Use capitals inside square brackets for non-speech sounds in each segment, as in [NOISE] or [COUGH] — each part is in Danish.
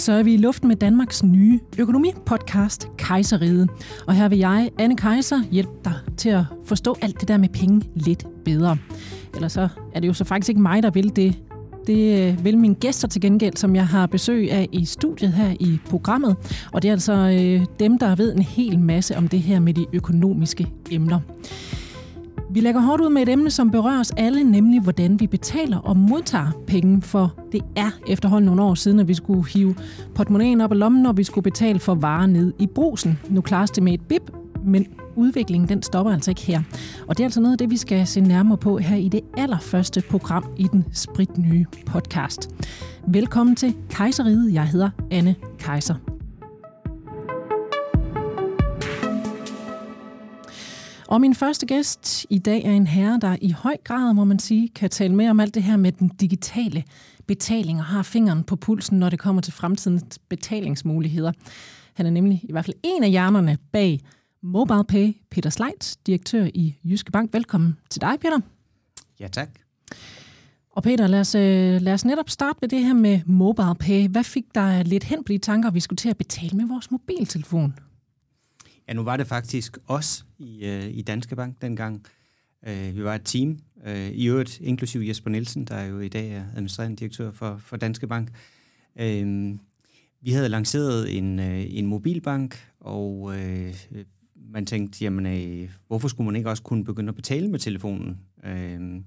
så er vi i luften med Danmarks nye økonomipodcast, Kejseriet. Og her vil jeg, Anne Kejser, hjælpe dig til at forstå alt det der med penge lidt bedre. Eller så er det jo så faktisk ikke mig, der vil det. Det øh, vil mine gæster til gengæld, som jeg har besøg af i studiet her i programmet. Og det er altså øh, dem, der ved en hel masse om det her med de økonomiske emner. Vi lægger hårdt ud med et emne, som berører os alle, nemlig hvordan vi betaler og modtager penge, for det er efterhånden nogle år siden, at vi skulle hive portemonnaien op af lommen, når vi skulle betale for varer ned i brusen. Nu klares det med et bip, men udviklingen den stopper altså ikke her. Og det er altså noget af det, vi skal se nærmere på her i det allerførste program i den spritnye podcast. Velkommen til Kejseriet. Jeg hedder Anne Kejser. Og min første gæst i dag er en herre, der i høj grad, må man sige, kan tale mere om alt det her med den digitale betaling og har fingeren på pulsen, når det kommer til fremtidens betalingsmuligheder. Han er nemlig i hvert fald en af hjernerne bag MobilePay, Peter Sleitz, direktør i Jyske Bank. Velkommen til dig, Peter. Ja, tak. Og Peter, lad os, øh, lad os netop starte med det her med MobilePay. Hvad fik dig lidt hen på de tanker, at vi skulle til at betale med vores mobiltelefon? Ja, nu var det faktisk os i, øh, i Danske Bank dengang. Øh, vi var et team, øh, i øvrigt inklusiv Jesper Nielsen, der jo i dag er administrerende direktør for, for Danske Bank. Øh, vi havde lanceret en, øh, en mobilbank, og øh, man tænkte, jamen, øh, hvorfor skulle man ikke også kunne begynde at betale med telefonen? Øh,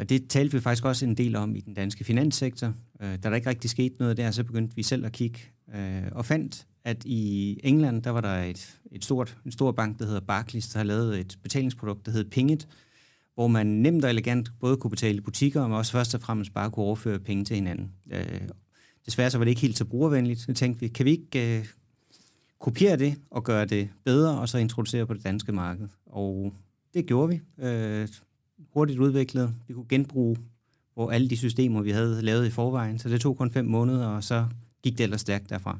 og det talte vi faktisk også en del om i den danske finanssektor. Øh, da der ikke rigtig skete noget der, så begyndte vi selv at kigge øh, og fandt, at i England, der var der et, et stort, en stor bank, der hedder Barclays, der har lavet et betalingsprodukt, der hedder Pingit, hvor man nemt og elegant både kunne betale i butikker, men også først og fremmest bare kunne overføre penge til hinanden. Øh, desværre så var det ikke helt så brugervenligt. Så tænkte vi, kan vi ikke øh, kopiere det og gøre det bedre, og så introducere på det danske marked? Og det gjorde vi. Øh, hurtigt udviklet. Vi kunne genbruge hvor alle de systemer, vi havde lavet i forvejen. Så det tog kun fem måneder, og så gik det ellers stærkt derfra.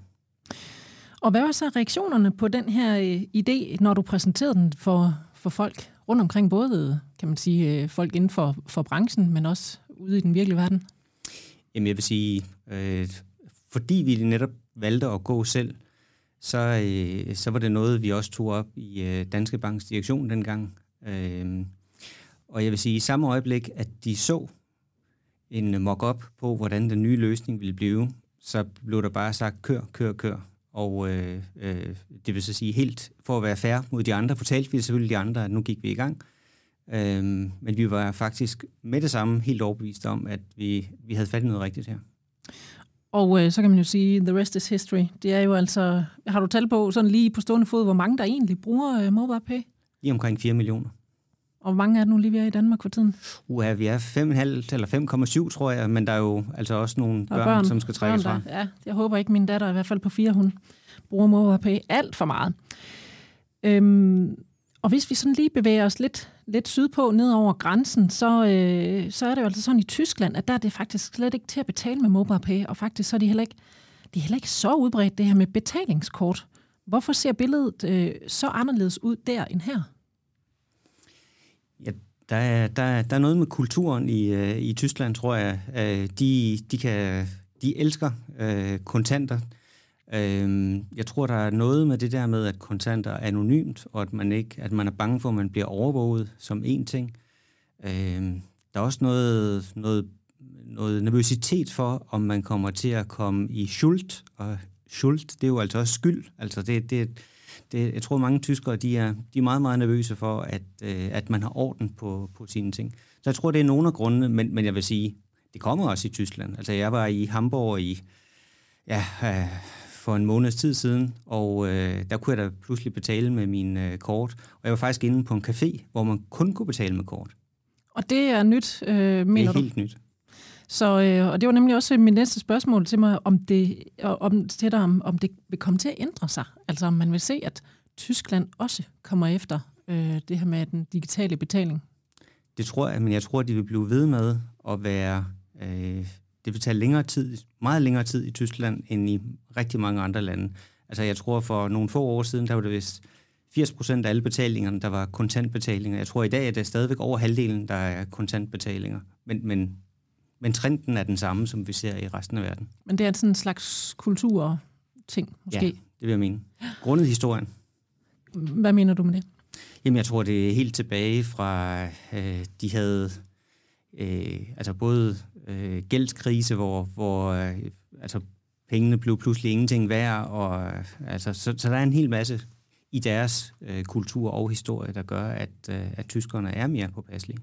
Og hvad var så reaktionerne på den her øh, idé, når du præsenterede den for, for folk rundt omkring, både kan man sige, øh, folk inden for, for branchen, men også ude i den virkelige verden? Jamen jeg vil sige, øh, fordi vi netop valgte at gå selv, så, øh, så var det noget, vi også tog op i øh, Danske Banks direktion dengang. Øh, og jeg vil sige, i samme øjeblik, at de så en mock-up på, hvordan den nye løsning ville blive, så blev der bare sagt, kør, kør, kør. Og øh, øh, det vil så sige helt, for at være fair mod de andre, fortalte vi selvfølgelig de andre, at nu gik vi i gang. Øh, men vi var faktisk med det samme helt overbevist om, at vi, vi havde fat i noget rigtigt her. Og øh, så kan man jo sige, the rest is history. Det er jo altså, har du tal på sådan lige på stående fod, hvor mange der egentlig bruger øh, MobilePay? I omkring 4 millioner. Og hvor mange er det nu lige, vi er i Danmark for tiden? Uha, vi er 5,5 eller 5,7, tror jeg, men der er jo altså også nogle børn, børn, som skal trækkes fra. Ja, jeg håber ikke, min datter, i hvert fald på fire, hun bruger MobilePay alt for meget. Øhm, og hvis vi sådan lige bevæger os lidt, lidt sydpå, ned over grænsen, så, øh, så er det jo altså sådan i Tyskland, at der er det faktisk slet ikke til at betale med MobilePay, og faktisk så er de heller ikke, de er heller ikke så udbredt, det her med betalingskort. Hvorfor ser billedet øh, så anderledes ud der end her? Der er, der, der er noget med kulturen i, øh, i Tyskland, tror jeg. Øh, de, de, kan, de elsker øh, kontanter. Øh, jeg tror, der er noget med det der med, at kontanter er anonymt, og at man, ikke, at man er bange for, at man bliver overvåget som en ting. Øh, der er også noget, noget, noget nervøsitet for, om man kommer til at komme i schuld, og schuld, det er jo altså også skyld. Altså det, det, det, jeg tror, mange tyskere de er, de er meget, meget nervøse for, at, øh, at man har orden på, på sine ting. Så jeg tror, det er nogle af grundene, men, men jeg vil sige, det kommer også i Tyskland. Altså, jeg var i Hamburg i, ja, øh, for en måneds tid siden, og øh, der kunne jeg da pludselig betale med min øh, kort. Og jeg var faktisk inde på en café, hvor man kun kunne betale med kort. Og det er nyt, øh, mener Det er helt du? nyt. Så, øh, og det var nemlig også min næste spørgsmål til mig, om det, om, til dig, om, om det vil komme til at ændre sig. Altså om man vil se, at Tyskland også kommer efter øh, det her med den digitale betaling. Det tror jeg, men jeg tror, at de vil blive ved med at være... Øh, det vil tage længere tid, meget længere tid i Tyskland, end i rigtig mange andre lande. Altså jeg tror, for nogle få år siden, der var det vist 80 procent af alle betalingerne, der var kontantbetalinger. Jeg tror, i dag er det stadigvæk over halvdelen, der er kontantbetalinger. Men, men men trenden er den samme, som vi ser i resten af verden. Men det er sådan en slags kulturting, måske? Ja, det vil jeg mene. Grundet historien. Hvad mener du med det? Jamen, jeg tror, det er helt tilbage fra, øh, de havde øh, altså både øh, gældskrise, hvor, hvor øh, altså pengene blev pludselig ingenting værd, og øh, altså, så, så der er en hel masse i deres øh, kultur og historie, der gør, at, øh, at tyskerne er mere påpasselige.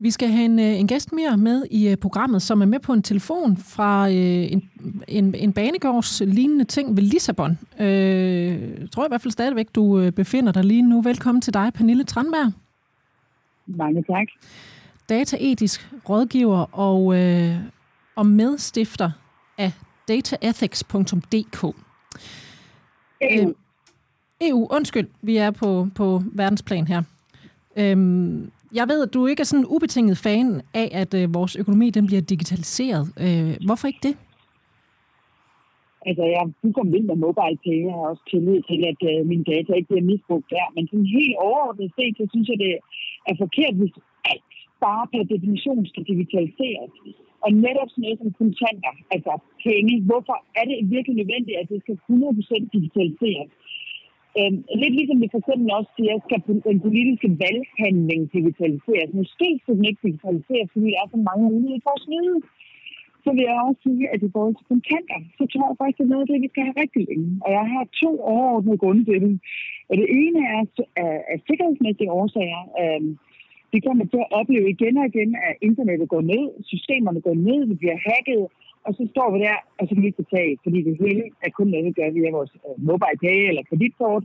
Vi skal have en, øh, en gæst mere med i øh, programmet, som er med på en telefon fra øh, en, en, en banegårds lignende ting ved Lissabon. Øh, jeg tror i hvert fald stadigvæk, du befinder dig lige nu. Velkommen til dig, Pernille Tranberg. Mange tak. Dataetisk rådgiver og, øh, og medstifter af dataethics.dk. EU. Øh, EU, undskyld, vi er på, på verdensplan her. Øhm, jeg ved, at du ikke er sådan en ubetinget fan af, at øh, vores økonomi den bliver digitaliseret. Øh, hvorfor ikke det? Altså, jeg er fuldkommen vild med mobile pay. Jeg har også tillid til, at øh, mine data ikke bliver misbrugt der. Men sådan helt overordnet set, så synes jeg, det er forkert, hvis alt bare per definition skal digitaliseres. Og netop sådan noget som kontanter, altså penge. Hvorfor er det virkelig nødvendigt, at det skal 100% digitaliseres? Øh, lidt ligesom vi for eksempel også siger, skal den politiske valghandling digitaliseres. Måske skal den ikke digitaliseres, fordi der er så mange muligheder for at snyde. Så vil jeg også sige, at i forhold til kontanter, så tror jeg faktisk, at det er noget af det, vi skal have rigtig længe. Og jeg har to overordnede grunde til det. Og det ene er af sikkerhedsmæssige årsager. øh, vi kommer til at opleve igen og igen, at internettet går ned, systemerne går ned, vi bliver hacket, og så står vi der, og så kan vi ikke betale, fordi det hele er kun noget, vi gør via vores øh, mobile pay eller kreditkort.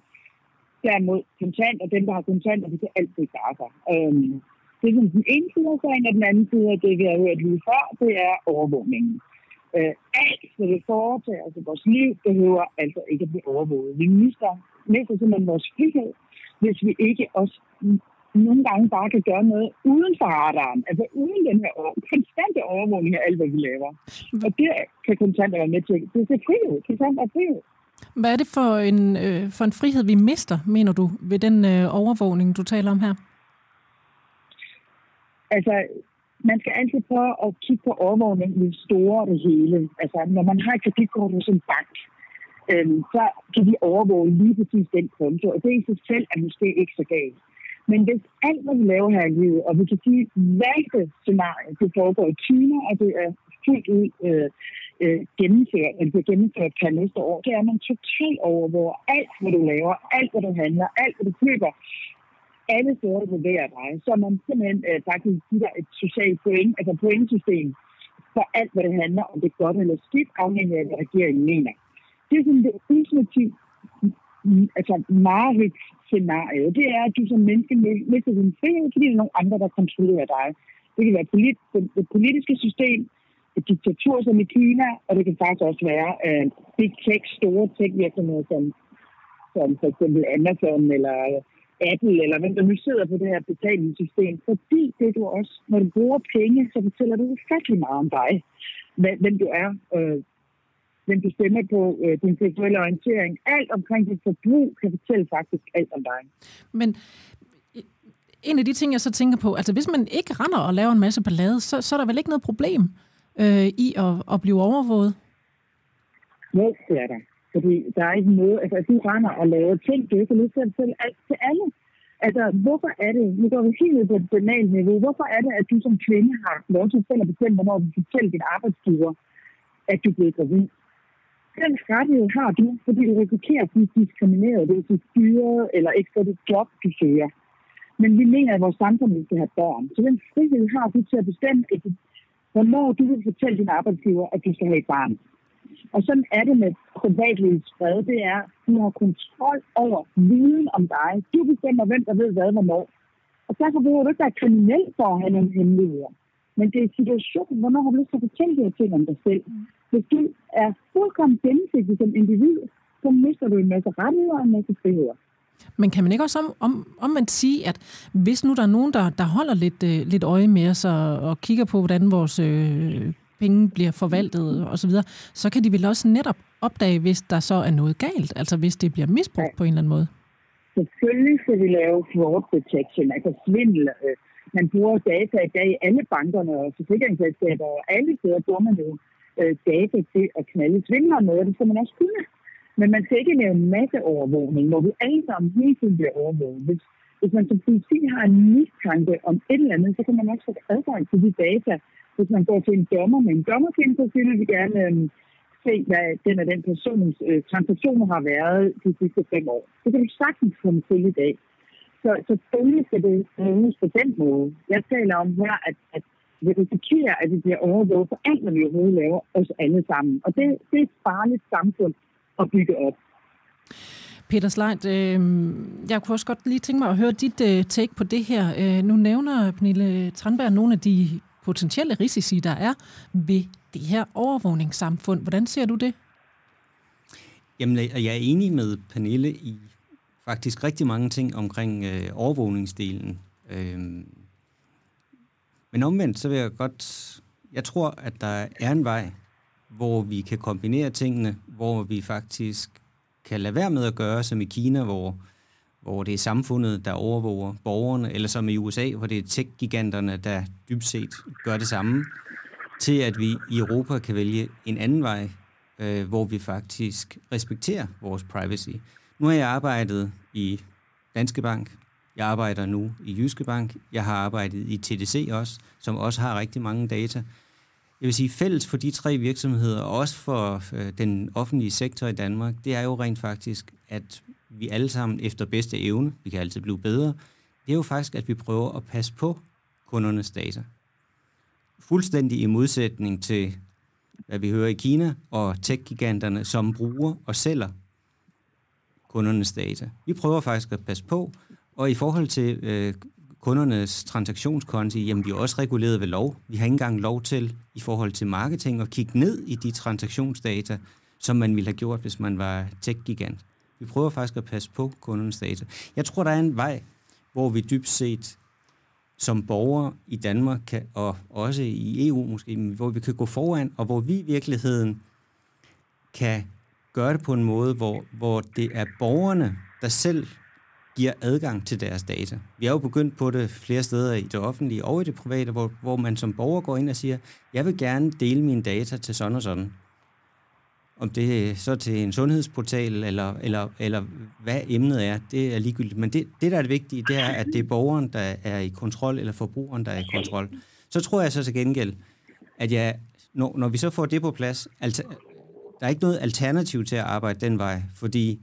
Derimod kontant, og dem, der har kontanter, de kan altid klare sig. Øhm, det er sådan den ene side af sagen, og den anden side af det, vi har hørt lige før, det er overvågningen. Øh, alt, hvad vi foretager altså vores liv, behøver altså ikke at blive overvåget. Vi mister, mister simpelthen vores frihed, hvis vi ikke også nogle gange bare kan gøre noget uden for radaren. Altså uden den her konstante overvågning af alt, hvad vi laver. Og det kan kontanter være med til. Det er frihed. Kontanter er frihed. Hvad er det for en, øh, for en frihed, vi mister, mener du, ved den øh, overvågning, du taler om her? Altså, man skal altid prøve at kigge på overvågning i det store og det hele. Altså, når man har et kreditkort hos en bank, øhm, så kan de overvåge lige præcis den konto, og det i sig selv er måske ikke så galt. Men hvis alt, hvad vi laver her i livet, og vi kan sige, hvilke scenarier det foregår i Kina, og det er fuldt ud øh, øh, gennemført, eller bliver gennemført per næste år, det er, at man totalt overvåger alt, hvad du laver, alt, hvad du handler, alt, hvad du køber, alle steder, du bevæger dig, så man simpelthen øh, faktisk giver et socialt point, altså pointsystem for alt, hvad det handler om, det er godt eller skidt, afhængig af, hvad regeringen mener. Det er sådan det ultimativt altså meget scenarie, det er, at du som menneske mister din frihed, fordi der er nogle andre, der kontrollerer dig. Det kan være polit, det, det politiske system, et diktatur som i Kina, og det kan faktisk også være uh, big tech, store tech-virksomheder som, som for eksempel Amazon eller øh, Apple, eller hvem der nu sidder på det her betalingssystem. Fordi det du også, når du bruger penge, så fortæller du ufattelig meget om dig, hvem du er, øh, hvem du stemmer på, øh, din seksuelle orientering. Alt omkring dit forbrug kan fortælle faktisk alt om dig. Men en af de ting, jeg så tænker på, altså hvis man ikke render og laver en masse ballade, så, så er der vel ikke noget problem øh, i at, at blive overvåget? Jo, det er der. Fordi der er ikke noget, altså du render og laver ting, du ikke har lyst til at fortælle alt til alle. Altså, hvorfor er det, nu går vi helt ned på et banalt niveau, hvorfor er det, at du som kvinde har lov til at selv at bestemme, hvornår du fortæller din arbejdsgiver, at du bliver gravid? Den rettighed har du, fordi du risikerer at blive diskrimineret, det vil sige styret eller ikke få det job, du søger. Men vi mener, at vores samfund skal have børn. Så den frihed har du til at bestemme, at hvornår du vil fortælle din arbejdsgiver, at du skal have et barn. Og sådan er det med privatlivets fred. Det er, at du har kontrol over viden om dig. Du bestemmer, hvem der ved hvad, hvornår. Og derfor behøver du ikke være kriminel for at have nogle hemmeligheder. Men det er situationen, hvornår har du lyst til at fortælle de her ting om dig selv. Hvis du er fuldkommen gennemsigtig som individ, så mister du en masse rettigheder og en masse friheder. Men kan man ikke også om, om, omvendt sige, at hvis nu der er nogen, der, der holder lidt, øh, lidt øje med os og, og kigger på, hvordan vores øh, penge bliver forvaltet osv., så, så kan de vel også netop opdage, hvis der så er noget galt, altså hvis det bliver misbrugt ja. på en eller anden måde? Selvfølgelig skal vi lave fraud detection, altså svindel, øh, man bruger data i dag i alle bankerne og forsikringsselskaber og alle steder bruger man jo øh, data til at knalde svindler med, og det skal man også kunne. Men man skal ikke lave masseovervågning, masse overvågning, hvor vi alle sammen hele tiden bliver overvåget. Hvis, hvis man som politi har en mistanke om et eller andet, så kan man også få adgang til de data. Hvis man går til en dommer med en dommerkendelse, så vil vi gerne øh, se, hvad den og den persons øh, transaktioner har været de sidste fem år. Det kan du sagtens komme til i dag. Så selvfølgelig skal det bruges på den måde. Jeg taler om her, at, at vi risikerer, at vi bliver overvåget på alt, hvad vi overhovedet laver, os alle sammen. Og det, det er et farligt samfund at bygge op. Peter Sleit, øh, jeg kunne også godt lige tænke mig at høre dit øh, take på det her. Øh, nu nævner Pernille Tranberg nogle af de potentielle risici, der er ved det her overvågningssamfund. Hvordan ser du det? Jamen, jeg er enig med Pernille i faktisk rigtig mange ting omkring øh, overvågningsdelen. Øh, men omvendt, så vil jeg godt... Jeg tror, at der er en vej, hvor vi kan kombinere tingene, hvor vi faktisk kan lade være med at gøre, som i Kina, hvor, hvor det er samfundet, der overvåger borgerne, eller som i USA, hvor det er tech-giganterne, der dybt set gør det samme, til at vi i Europa kan vælge en anden vej, øh, hvor vi faktisk respekterer vores privacy. Nu har jeg arbejdet i Danske Bank, jeg arbejder nu i Jyske Bank, jeg har arbejdet i TDC også, som også har rigtig mange data. Jeg vil sige, fælles for de tre virksomheder, og også for øh, den offentlige sektor i Danmark, det er jo rent faktisk, at vi alle sammen efter bedste evne, vi kan altid blive bedre, det er jo faktisk, at vi prøver at passe på kundernes data. Fuldstændig i modsætning til, hvad vi hører i Kina og tech-giganterne, som bruger og sælger kundernes data. Vi prøver faktisk at passe på, og i forhold til øh, kundernes transaktionskonti, jamen vi er også reguleret ved lov. Vi har ikke engang lov til i forhold til marketing at kigge ned i de transaktionsdata, som man ville have gjort, hvis man var tech-gigant. Vi prøver faktisk at passe på kundernes data. Jeg tror, der er en vej, hvor vi dybt set som borgere i Danmark, kan, og også i EU måske, hvor vi kan gå foran, og hvor vi i virkeligheden kan gøre det på en måde, hvor, hvor det er borgerne, der selv giver adgang til deres data. Vi er jo begyndt på det flere steder i det offentlige og i det private, hvor, hvor man som borger går ind og siger, jeg vil gerne dele mine data til sådan og sådan. Om det er så til en sundhedsportal, eller, eller, eller hvad emnet er, det er ligegyldigt. Men det, det, der er det vigtige, det er, at det er borgeren, der er i kontrol, eller forbrugeren, der er i kontrol. Så tror jeg så til gengæld, at jeg, når, når vi så får det på plads, altså, der er ikke noget alternativ til at arbejde den vej, fordi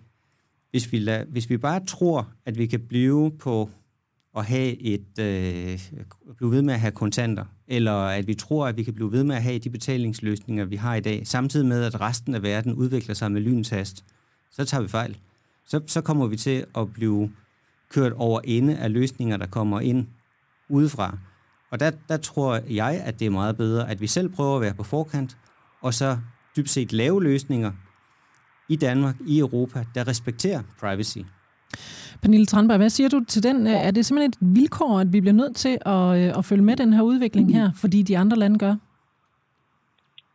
hvis vi, lad, hvis vi bare tror, at vi kan blive på at have et, øh, blive ved med at have kontanter, eller at vi tror, at vi kan blive ved med at have de betalingsløsninger, vi har i dag, samtidig med, at resten af verden udvikler sig med lynshast, så tager vi fejl. Så, så kommer vi til at blive kørt over ende af løsninger, der kommer ind udefra. Og der, der tror jeg, at det er meget bedre, at vi selv prøver at være på forkant, og så dybt set lave løsninger, i Danmark, i Europa, der respekterer privacy. Pernille Tranberg, hvad siger du til den? Er det simpelthen et vilkår, at vi bliver nødt til at, øh, at følge med den her udvikling her, fordi de andre lande gør?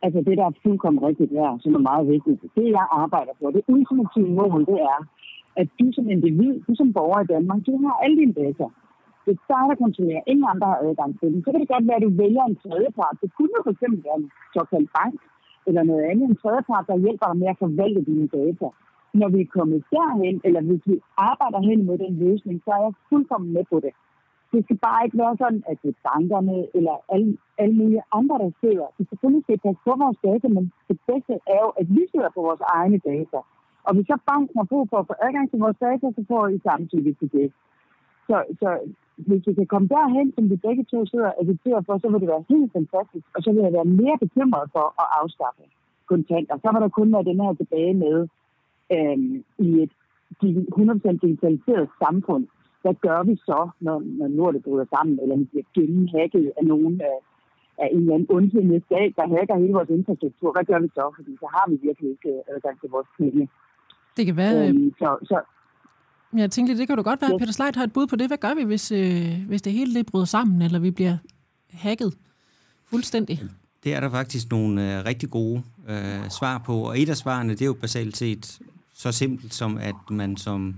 Altså det, der er fuldkommen rigtigt her, som er meget vigtigt, det jeg arbejder for, det ultimative mål, det er, at du som individ, du som borger i Danmark, du har alle dine data. Det er dig, der kontrollerer. Ingen andre har adgang til dem. Så kan det godt være, at du vælger en tredjepart. Det kunne jo for eksempel være en såkaldt bank, eller noget andet, en tredjepart, der hjælper dig med at forvalte dine data. Når vi er kommet derhen, eller hvis vi arbejder hen mod den løsning, så er jeg fuldkommen med på det. Det skal bare ikke være sådan, at det er bankerne eller alle, alle mulige andre, der sidder. Vi selvfølgelig skal passe på vores data, men det bedste er jo, at vi sidder på vores egne data. Og hvis så banken har brug for at få adgang til vores data, så får I samtidig til det. Så, så hvis vi kan komme derhen, som vi begge to sidder og agiterer for, så vil det være helt fantastisk. Og så vil jeg være mere bekymret for at afskaffe kontanter. Så vil der kun være den her tilbage med øhm, i et 100% digitaliseret samfund. Hvad gør vi så, når, når lortet bryder sammen, eller vi bliver gennemhacket af nogen af, af en eller anden ondsindet stat, der hacker hele vores infrastruktur? Hvad gør vi så? Fordi så har vi virkelig ikke adgang til vores penge. Det kan være... Øhm, så, så, jeg tænkte lidt, det kan du godt være, at Peter Sleit har et bud på det. Hvad gør vi, hvis, øh, hvis det hele det bryder sammen, eller vi bliver hacket fuldstændig? Det er der faktisk nogle øh, rigtig gode øh, svar på, og et af svarene, det er jo basalt set så simpelt som, at man som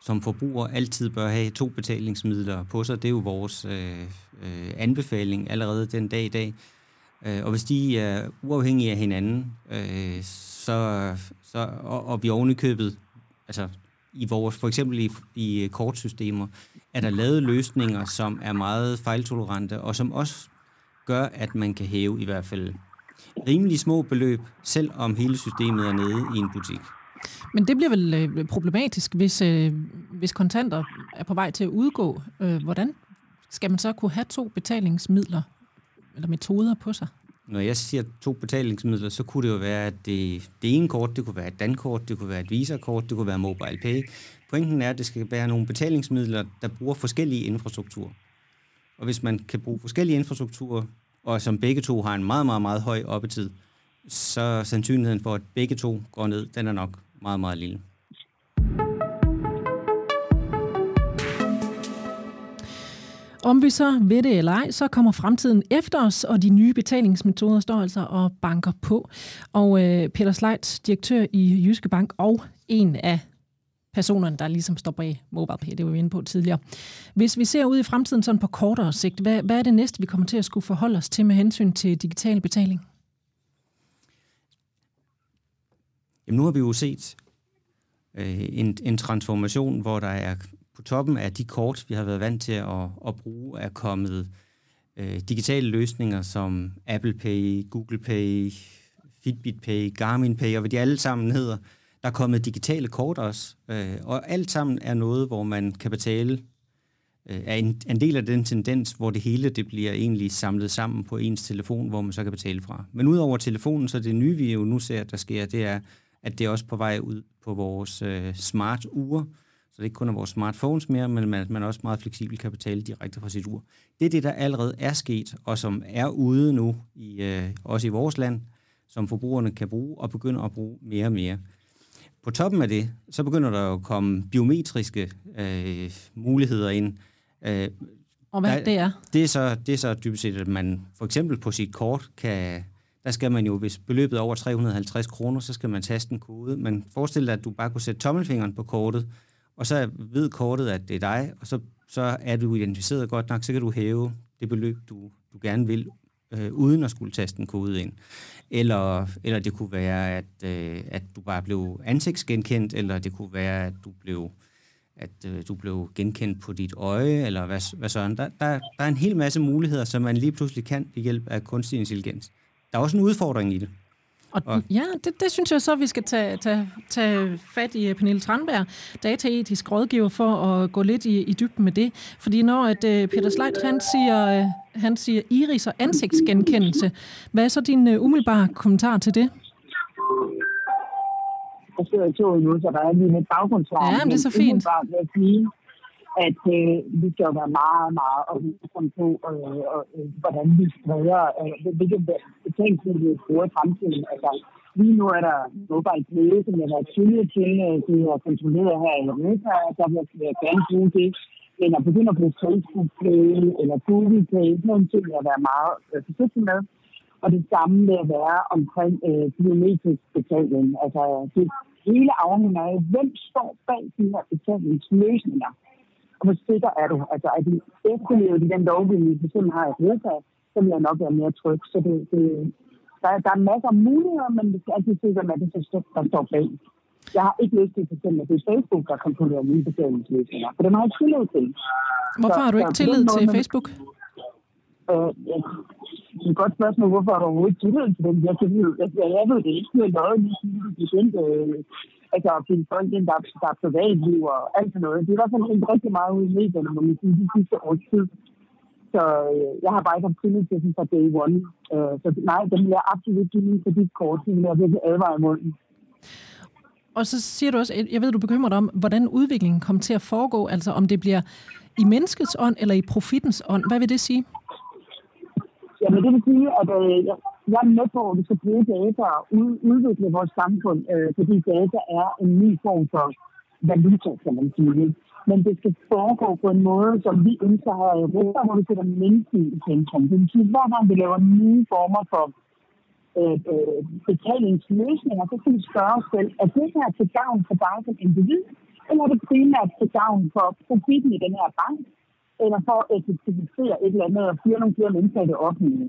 som forbruger altid bør have to betalingsmidler på sig. Det er jo vores øh, øh, anbefaling allerede den dag i dag. Øh, og hvis de er uafhængige af hinanden, øh, så, så, og, og vi ovenikøbet, altså i vores, for eksempel i, i kortsystemer, er der lavet løsninger, som er meget fejltolerante, og som også gør, at man kan hæve i hvert fald rimelig små beløb, selvom hele systemet er nede i en butik. Men det bliver vel øh, problematisk, hvis, øh, hvis kontanter er på vej til at udgå. Øh, hvordan skal man så kunne have to betalingsmidler eller metoder på sig? Når jeg siger to betalingsmidler, så kunne det jo være, at det, det ene kort, det kunne være et dankort, det kunne være et Visa-kort, det kunne være Mobile Pay. Pointen er, at det skal være nogle betalingsmidler, der bruger forskellige infrastrukturer. Og hvis man kan bruge forskellige infrastrukturer, og som begge to har en meget, meget, meget høj oppetid, så sandsynligheden for, at begge to går ned, den er nok meget, meget lille. Om vi så ved det eller ej, så kommer fremtiden efter os, og de nye betalingsmetoder står altså og banker på. Og øh, Peter Sleit, direktør i Jyske Bank og en af personerne, der ligesom står bag MobilePay, det var vi inde på tidligere. Hvis vi ser ud i fremtiden sådan på kortere sigt, hvad, hvad er det næste, vi kommer til at skulle forholde os til med hensyn til digital betaling? Jamen nu har vi jo set øh, en, en transformation, hvor der er på toppen af de kort, vi har været vant til at, at bruge, er kommet øh, digitale løsninger som Apple Pay, Google Pay, Fitbit Pay, Garmin Pay og hvad de alle sammen hedder. Der er kommet digitale kort også, øh, og alt sammen er noget, hvor man kan betale øh, er en, en del af den tendens, hvor det hele det bliver egentlig samlet sammen på ens telefon, hvor man så kan betale fra. Men udover telefonen, så det nye, vi jo nu ser, der sker, det er, at det er også på vej ud på vores øh, smart ure, det ikke kun er vores smartphones mere, men at man også meget fleksibelt kan betale direkte fra sit ur. Det er det, der allerede er sket, og som er ude nu, i, øh, også i vores land, som forbrugerne kan bruge, og begynder at bruge mere og mere. På toppen af det, så begynder der at komme biometriske øh, muligheder ind. Øh, og hvad der, det er? Det er, så, det er så dybest set, at man for eksempel på sit kort kan der skal man jo, hvis beløbet er over 350 kroner, så skal man taste en kode. Men forestil dig, at du bare kunne sætte tommelfingeren på kortet, og så ved kortet, at det er dig, og så, så er du identificeret godt nok, så kan du hæve det beløb, du, du gerne vil, øh, uden at skulle taste en kode ind. Eller, eller det kunne være, at, øh, at du bare blev ansigtsgenkendt, eller det kunne være, at du blev at øh, du blev genkendt på dit øje, eller hvad, hvad sådan. Der, der, der er en hel masse muligheder, som man lige pludselig kan ved hjælp af kunstig intelligens der er også en udfordring i det. Og, og ja, det, det synes jeg så, vi skal tage, tage, tage fat i Pernille Tranberg, dataetisk rådgiver, for at gå lidt i, i dybden med det. Fordi når at, uh, Peter Sleit, han siger, uh, han siger iris- og ansigtsgenkendelse, hvad er så din uh, umiddelbare kommentar til det? Jeg sidder i toget nu, så der er lige lidt baggrundsvarme. Ja, men det er så fint. Men jeg sige, at øh, vi skal jo være meget, meget opmærksom på, øh, øh, hvordan vi spreder, øh, hvilke betingelser vi bruger i fremtiden. Altså, lige nu er der mobile pay, som jeg har været til, øh, det er kontrolleret her i Europa, og der vil jeg gerne bruge det. Men at begynde at bruge Facebook Pay eller Google Pay, nogle ting vil jeg være meget øh, forsigtig med. Og det samme vil at være omkring øh, biometrisk betaling. Altså, det hele afhænger af, hvem står bag de her betalingsløsninger hvor sikker er du? Altså, at de efterlever de den lovgivning, vi simpelthen har i Europa, så vil jeg nok være mere tryg. Så det, det, der, der er masser af muligheder, men vi skal altid hvem er det, der står bag. Jeg har ikke lyst til at at det er Facebook, der kontrollerer mine betalingsløsninger, for dem har jeg tillid til. Hvorfor har du ikke tillid til Facebook? Øh, ja, det er et godt spørgsmål. Hvorfor har du overhovedet tillid til dem? Jeg, jeg, jeg, jeg ved det ikke. Det er noget, de kendte altså at finde folk ind, der, der er privatliv og alt sådan noget. Det er i hvert fald hængt rigtig meget ud i medierne, må man sige, de sidste års tid. Så øh, jeg har bare ikke haft tillid til dem fra day one. Øh, så nej, den vil jeg absolut give min kreditkort. Det vil jeg virkelig advare imod. Og så siger du også, jeg ved, du bekymrer dig om, hvordan udviklingen kommer til at foregå, altså om det bliver i menneskets ånd eller i profitens ånd. Hvad vil det sige? Jamen det vil sige, at øh, jeg er med på, at vi skal bruge data og udvikle vores samfund, øh, fordi data er en ny form for valuta, kan man sige. Men det skal foregå på en måde, som vi ønsker her i Europa, hvor vi sætter mennesket i centrum. Det betyder, sige, hver gang vi laver nye former for øh, øh, betalingsløsninger, så skal vi spørge os selv, er det her til gavn for dig som individ, Eller er det primært til gavn for profitten i den her bank, eller for at effektivisere et eller andet og fyre nogle flere mennesker i det offentlige.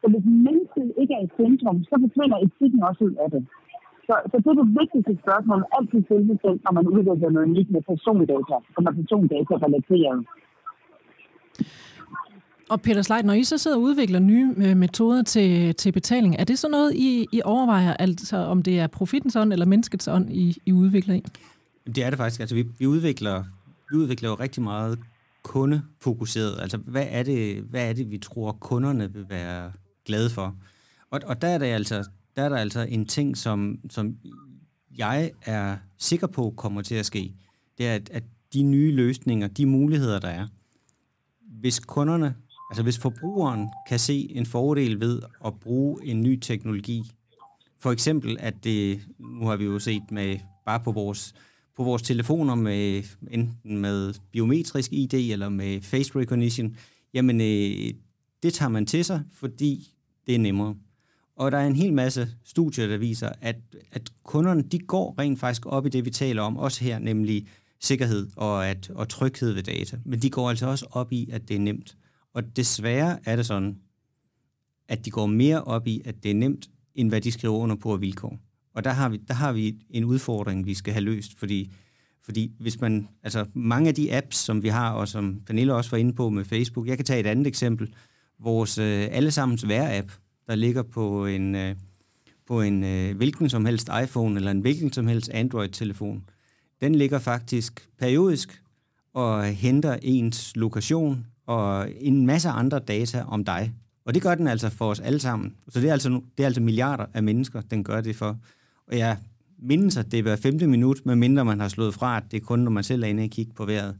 Så hvis mennesket ikke er i centrum, så forsvinder etikken også ud af det. Så, så det er det vigtigste spørgsmål, altid stille sig selv, når man udvikler noget nyt med persondata, som er persondata relateret. Og Peter Sleit, når I så sidder og udvikler nye øh, metoder til, til betaling, er det så noget, I, I overvejer, altså om det er profitens ånd eller menneskets ånd, I, I udvikler i? Det er det faktisk. Altså, vi, vi, udvikler, vi udvikler jo rigtig meget kundefokuseret. Altså, hvad er, det, hvad er det, vi tror, kunderne vil være glade for? Og, og der er der altså, der er der altså en ting, som, som jeg er sikker på kommer til at ske. Det er, at, at de nye løsninger, de muligheder, der er, hvis kunderne Altså hvis forbrugeren kan se en fordel ved at bruge en ny teknologi, for eksempel at det, nu har vi jo set med bare på vores, på vores telefoner med enten med biometrisk ID eller med face recognition, jamen øh, det tager man til sig, fordi det er nemmere. Og der er en hel masse studier, der viser, at, at kunderne de går rent faktisk op i det, vi taler om, også her, nemlig sikkerhed og, at, og tryghed ved data. Men de går altså også op i, at det er nemt. Og desværre er det sådan, at de går mere op i, at det er nemt, end hvad de skriver under på vilkår. Og der har vi, der har vi en udfordring, vi skal have løst, fordi, fordi hvis man, altså mange af de apps, som vi har, og som Pernille også var inde på med Facebook, jeg kan tage et andet eksempel, vores øh, allesammens vejr-app, der ligger på en, øh, på en øh, hvilken som helst iPhone eller en hvilken som helst Android-telefon, den ligger faktisk periodisk og henter ens lokation, og en masse andre data om dig. Og det gør den altså for os alle sammen. Så det er altså, det er altså milliarder af mennesker, den gør det for. Og jeg mindes, at det er hver femte minut, medmindre man har slået fra, at det er kun, når man selv er inde og kigge på vejret.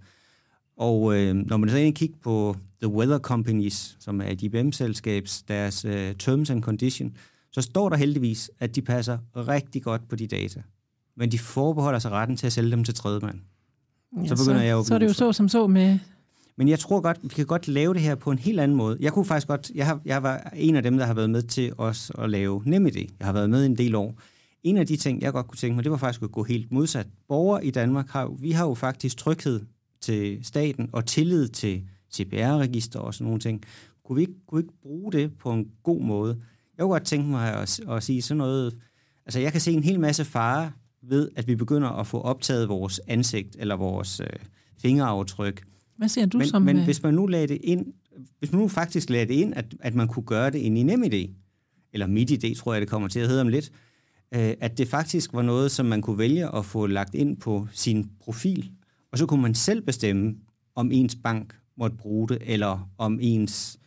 Og øh, når man så inde og kigge på The Weather Companies, som er et IBM-selskabs, deres øh, terms and condition, så står der heldigvis, at de passer rigtig godt på de data. Men de forbeholder sig retten til at sælge dem til tredjemand. Ja, så, begynder så, jeg jo så er det jo så som så med men jeg tror godt, vi kan godt lave det her på en helt anden måde. Jeg kunne faktisk godt, jeg, har, jeg var en af dem, der har været med til os at lave NemID. Jeg har været med en del år. En af de ting, jeg godt kunne tænke mig, det var faktisk at gå helt modsat. Borgere i Danmark har vi har jo faktisk tryghed til staten og tillid til CPR-register og sådan nogle ting. Kunne vi, ikke, kunne vi ikke bruge det på en god måde? Jeg kunne godt tænke mig at, at sige sådan noget. Altså, jeg kan se en hel masse fare ved, at vi begynder at få optaget vores ansigt eller vores øh, fingeraftryk hvad siger du men, som... Men øh, hvis man nu lagde det ind, hvis man nu faktisk lagde det ind, at, at man kunne gøre det ind i NemID, eller MitID, tror jeg, det kommer til at hedde om lidt, øh, at det faktisk var noget, som man kunne vælge at få lagt ind på sin profil, og så kunne man selv bestemme, om ens bank måtte bruge det, eller om ens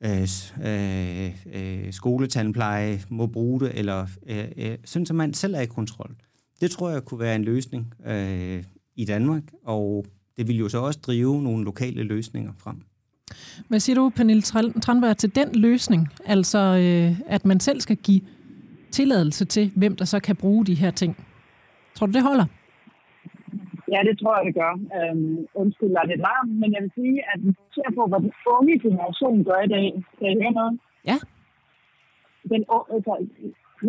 øh, øh, øh, skoletandpleje må bruge det, eller øh, øh, sådan, at man selv er i kontrol. Det tror jeg kunne være en løsning øh, i Danmark, og det vil jo så også drive nogle lokale løsninger frem. Hvad siger du, Pernille Tranberg, til den løsning? Altså, øh, at man selv skal give tilladelse til, hvem der så kan bruge de her ting. Tror du, det holder? Ja, det tror jeg, det gør. Øhm, undskyld, er det varmt, men jeg vil sige, at vi ser på, hvad den unge generation gør i dag. Kan I høre noget? Ja. Den, altså,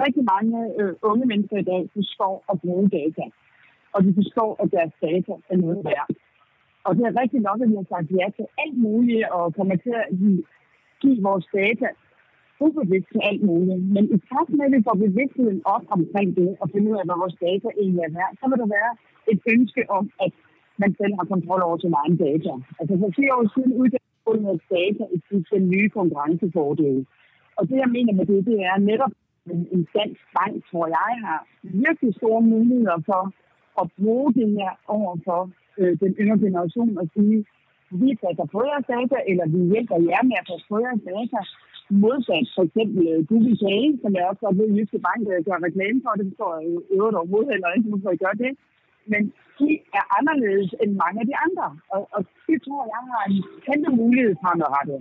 rigtig mange øh, unge mennesker i dag forstår at bruge data. Og de forstår, at deres data er noget værd. Og det er rigtig nok, at vi har sagt ja til alt muligt, og kommer til at give vores data ubevidst til alt muligt. Men i takt med, at vi får bevidstheden op omkring det, og finde ud af, hvad vores data egentlig er værd, så vil der være et ønske om, at man selv har kontrol over sin egen data. Altså for fire år siden uddannede data i den nye konkurrencefordele. Og det, jeg mener med det, det er netop en, en dansk bank, tror jeg, har virkelig store muligheder for at bruge det her over for øh, den yngre generation og sige, vi passer på jeres data, eller vi hjælper jer med at passe på jeres data. Modsat for eksempel øh, Google Pay, som jeg også godt ved, at Jyske Bank øh, gør reklame for, det står jo øvrigt overhovedet heller ikke, hvorfor I gør det. Men de er anderledes end mange af de andre, og, og det tror jeg har en kæmpe mulighed fremadrettet.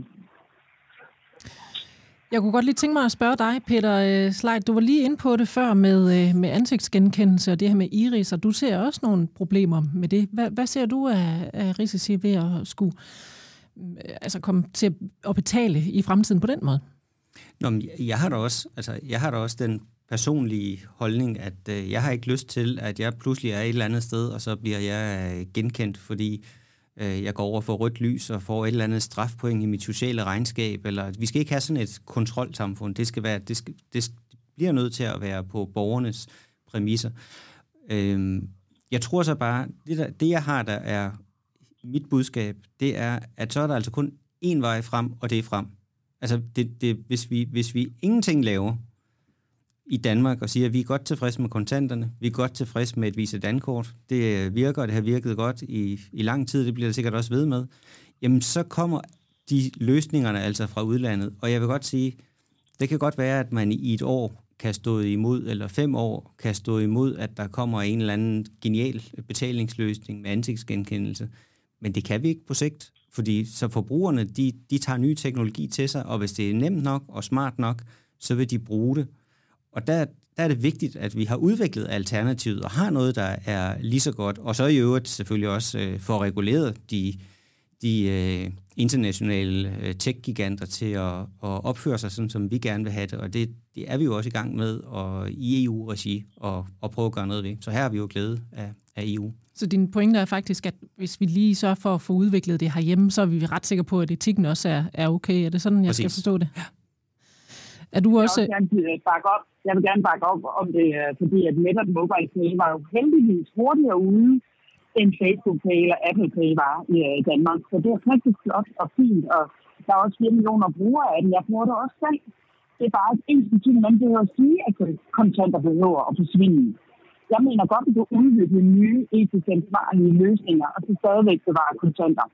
Jeg kunne godt lige tænke mig at spørge dig, Peter øh, Slejt. Du var lige inde på det før med, øh, med ansigtsgenkendelse og det her med iris, og du ser også nogle problemer med det. Hvad, hvad ser du af, af risici ved at skulle øh, altså komme til at betale i fremtiden på den måde? Nå, men jeg har da også, altså, jeg har da også den personlige holdning, at øh, jeg har ikke lyst til, at jeg pludselig er et eller andet sted, og så bliver jeg øh, genkendt, fordi øh, Øh, jeg går over for rødt lys og får et eller andet strafpoint i mit sociale regnskab. Eller, vi skal ikke have sådan et kontrolsamfund. Det, skal være, det, skal, det bliver nødt til at være på borgernes præmisser. Øhm, jeg tror så bare, det, der, det jeg har, der er mit budskab, det er, at så er der altså kun én vej frem, og det er frem. Altså, det, det, hvis, vi, hvis vi ingenting laver i Danmark og siger, at vi er godt tilfredse med kontanterne, vi er godt tilfredse med et vise dankort, det virker, og det har virket godt i, i lang tid, det bliver det sikkert også ved med, jamen så kommer de løsningerne altså fra udlandet. Og jeg vil godt sige, det kan godt være, at man i et år kan stå imod, eller fem år kan stå imod, at der kommer en eller anden genial betalingsløsning med ansigtsgenkendelse. Men det kan vi ikke på sigt, fordi så forbrugerne, de, de tager ny teknologi til sig, og hvis det er nemt nok og smart nok, så vil de bruge det. Og der, der er det vigtigt, at vi har udviklet alternativet og har noget, der er lige så godt. Og så i øvrigt selvfølgelig også øh, for reguleret de, de øh, internationale øh, tech-giganter til at, at opføre sig sådan, som vi gerne vil have det. Og det, det er vi jo også i gang med og, i EU-regi og, og prøve at gøre noget ved. Så her har vi jo glæde af, af EU. Så din pointe er faktisk, at hvis vi lige sørger for at få udviklet det herhjemme, så er vi ret sikre på, at etikken også er, er okay. Er det sådan, jeg Præcis. skal forstå det? Ja. Er du også... Jeg vil, gerne bakke op. jeg vil gerne bakke op om det, øh, fordi at netop mobile pay var jo heldigvis hurtigere ude, end Facebook Pay eller Apple Pay var i øh, Danmark. Så det er rigtig flot og fint, og der er også 4 millioner brugere af den. Jeg bruger det også selv. Det er bare ens betydning, man behøver at sige, at kontanter behøver at forsvinde. Jeg mener godt, at du udvikle nye etisk ansvarlige løsninger, og så stadigvæk bevare kontanter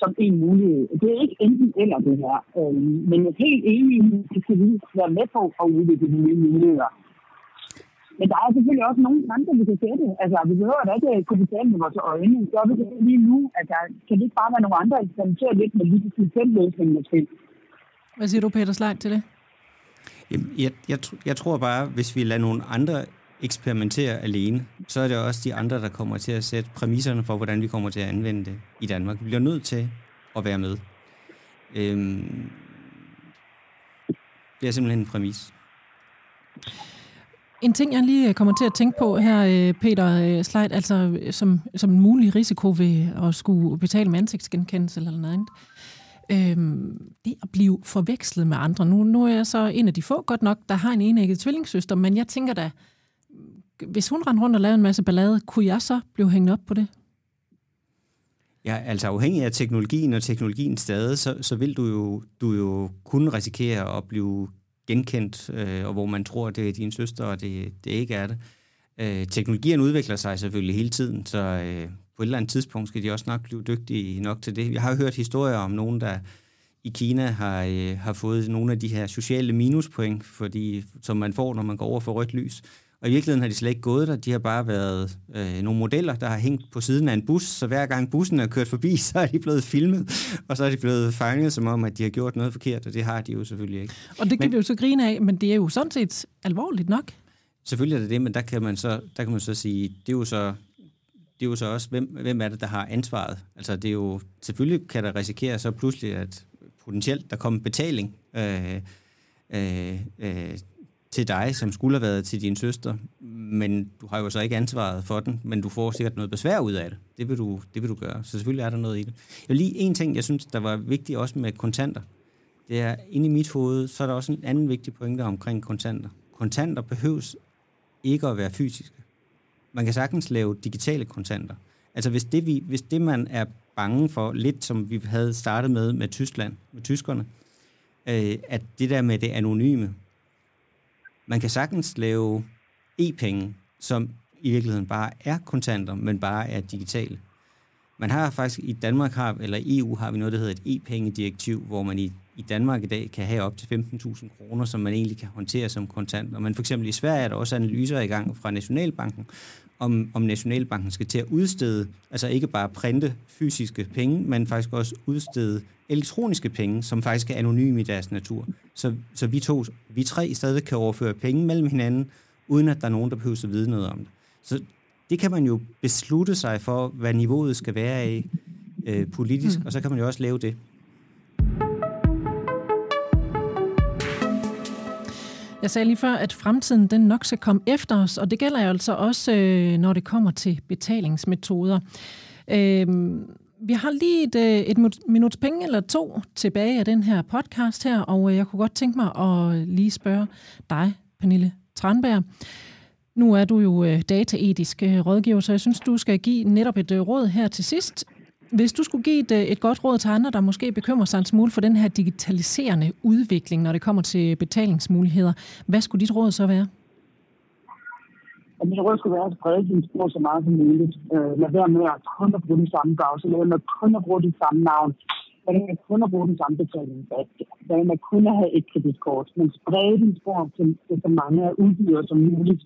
som en mulighed. Det er ikke enten eller det her. Øhm, men jeg er helt enig i, at vi skal være med på at udvikle nye muligheder. Men der er selvfølgelig også nogle grænser, vi kan sætte. Altså, vi behøver da ikke kunne betale med vores øjne. Så er det lige nu, at der kan det ikke bare være nogle andre, der eksperimenterer lidt med lige præcis den løsning måske. Hvad siger du, Peter Slejt, til det? Jamen, jeg, jeg, jeg tror bare, hvis vi lader nogle andre eksperimentere alene, så er det også de andre, der kommer til at sætte præmisserne for, hvordan vi kommer til at anvende det i Danmark. Vi bliver nødt til at være med. Øhm, det er simpelthen en præmis. En ting, jeg lige kommer til at tænke på her, øh, Peter øh, Sleit, altså øh, som, som en mulig risiko ved at skulle betale med ansigtsgenkendelse eller noget andet, øhm, det at blive forvekslet med andre. Nu, nu er jeg så en af de få, godt nok, der har en enægget tvillingssøster, men jeg tænker da, hvis hun rendte rundt og lavede en masse ballade, kunne jeg så blive hængt op på det? Ja, altså afhængig af teknologien og teknologien stadig, så, så vil du jo, du jo kunne risikere at blive genkendt, øh, og hvor man tror, det er din søster, og det, det ikke er det. Øh, teknologien udvikler sig selvfølgelig hele tiden, så øh, på et eller andet tidspunkt skal de også nok blive dygtige nok til det. Jeg har hørt historier om nogen, der i Kina har, øh, har fået nogle af de her sociale minuspoint, fordi, som man får, når man går over for rødt lys. Og i virkeligheden har de slet ikke gået der. De har bare været øh, nogle modeller, der har hængt på siden af en bus, så hver gang bussen er kørt forbi, [LAUGHS] så er de blevet filmet, og så er de blevet fanget som om, at de har gjort noget forkert, og det har de jo selvfølgelig ikke. Og det kan men, vi jo så grine af, men det er jo sådan set alvorligt nok. Selvfølgelig er det det, men der kan man så, der kan man så sige, det er jo så det er jo så også, hvem, hvem er det, der har ansvaret? Altså det er jo, selvfølgelig kan der risikere så pludselig, at potentielt der kommer betaling øh, øh, øh, til dig, som skulle have været til din søster, men du har jo så ikke ansvaret for den, men du får sikkert noget besvær ud af det. Det vil du, det vil du gøre. Så selvfølgelig er der noget i det. Jeg vil lige en ting, jeg synes, der var vigtigt også med kontanter. Det er, inde i mit hoved, så er der også en anden vigtig pointe omkring kontanter. Kontanter behøves ikke at være fysiske. Man kan sagtens lave digitale kontanter. Altså hvis det, vi, hvis det man er bange for, lidt som vi havde startet med med Tyskland, med tyskerne, øh, at det der med det anonyme, man kan sagtens lave e-penge, som i virkeligheden bare er kontanter, men bare er digitale. Man har faktisk i Danmark, har, eller EU har vi noget, der hedder et e-pengedirektiv, hvor man i, i Danmark i dag kan have op til 15.000 kroner, som man egentlig kan håndtere som kontanter. Men for eksempel i Sverige er der også analyser i gang fra Nationalbanken, om, om Nationalbanken skal til at udstede, altså ikke bare printe fysiske penge, men faktisk også udstede elektroniske penge, som faktisk er anonyme i deres natur. Så, så vi, to, vi tre stadig kan overføre penge mellem hinanden, uden at der er nogen, der behøver at vide noget om det. Så det kan man jo beslutte sig for, hvad niveauet skal være af øh, politisk, mm. og så kan man jo også lave det. Jeg sagde lige før, at fremtiden den nok skal komme efter os, og det gælder jo altså også, øh, når det kommer til betalingsmetoder. Øh, vi har lige et, øh, et minuts penge eller to tilbage af den her podcast her, og øh, jeg kunne godt tænke mig at lige spørge dig, Pernille Tranberg. Nu er du jo øh, dataetisk rådgiver, så jeg synes, du skal give netop et råd her til sidst. Hvis du skulle give et, øh, et godt råd til andre, der måske bekymrer sig en smule for den her digitaliserende udvikling, når det kommer til betalingsmuligheder, hvad skulle dit råd så være? Og mit råd skulle være at sprede din spor så meget som muligt. Øh, lad være med at kun at bruge den samme browser, lad være med at kun at bruge det samme navn, lad være med at kun at bruge den samme betaling, lad være med at kun at have et kreditkort, men sprede din spor til, til så mange af udbydere som muligt.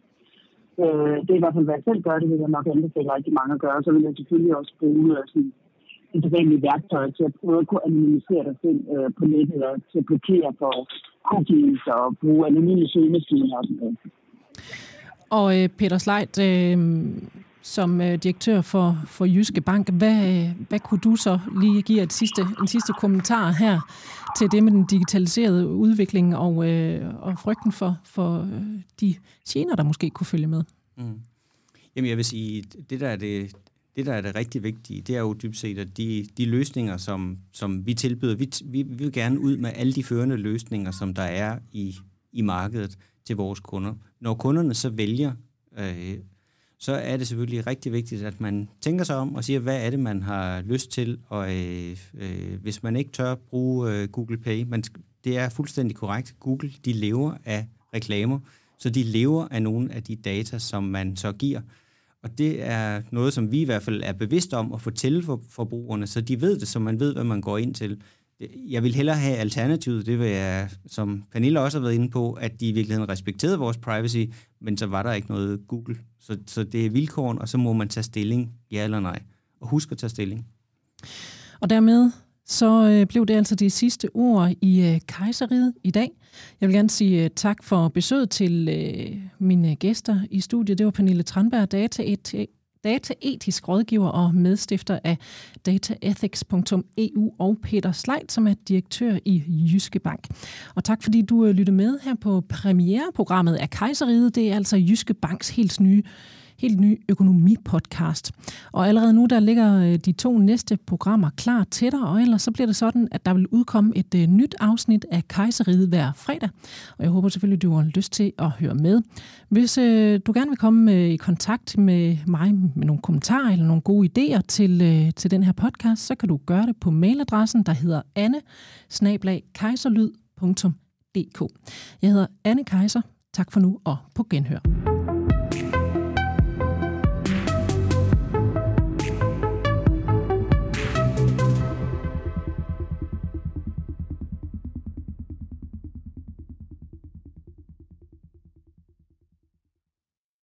Øh, det er i hvert fald, hvad jeg selv gør, det vil jeg nok anbefale rigtig mange at gøre. Så vil jeg selvfølgelig også bruge øh, sådan, sædvanlige værktøj til at prøve at kunne anonymisere dig selv øh, på nettet og til at blokere for cookies og bruge anonyme søgemaskiner og sådan noget. Og øh, Peter Sleit, øh, som øh, direktør for, for Jyske Bank, hvad, hvad kunne du så lige give et sidste, en sidste kommentar her til det med den digitaliserede udvikling og, øh, og frygten for, for øh, de gener, der måske kunne følge med? Mm. Jamen jeg vil sige, det der er det, det, der er det rigtig vigtige, det er jo dybt set, at de, de løsninger, som, som vi tilbyder, vi, vi, vi vil gerne ud med alle de førende løsninger, som der er i, i markedet til vores kunder. Når kunderne så vælger, øh, så er det selvfølgelig rigtig vigtigt, at man tænker sig om og siger, hvad er det, man har lyst til, og øh, øh, hvis man ikke tør bruge øh, Google Pay, man, det er fuldstændig korrekt, Google, de lever af reklamer, så de lever af nogle af de data, som man så giver. Og det er noget, som vi i hvert fald er bevidst om at fortælle for forbrugerne, så de ved det, så man ved, hvad man går ind til jeg vil hellere have alternativet, det vil jeg, som Pernille også har været inde på, at de i virkeligheden respekterede vores privacy, men så var der ikke noget Google. Så, så det er vilkåren, og så må man tage stilling, ja eller nej. Og husk at tage stilling. Og dermed så øh, blev det altså de sidste ord i øh, kejseriet i dag. Jeg vil gerne sige øh, tak for besøget til øh, mine gæster i studiet. Det var Pernille Tranberg, data dataetisk rådgiver og medstifter af dataethics.eu og Peter Sleit, som er direktør i Jyske Bank. Og tak fordi du øh, lyttede med her på premiereprogrammet af Kejseriet. Det er altså Jyske Banks helt nye helt ny økonomipodcast. Og allerede nu, der ligger øh, de to næste programmer klar til dig, og ellers så bliver det sådan, at der vil udkomme et øh, nyt afsnit af Kejseriet hver fredag. Og jeg håber selvfølgelig, du har lyst til at høre med. Hvis øh, du gerne vil komme øh, i kontakt med mig med nogle kommentarer eller nogle gode idéer til, øh, til den her podcast, så kan du gøre det på mailadressen, der hedder anne Jeg hedder Anne Kejser. Tak for nu og på genhør.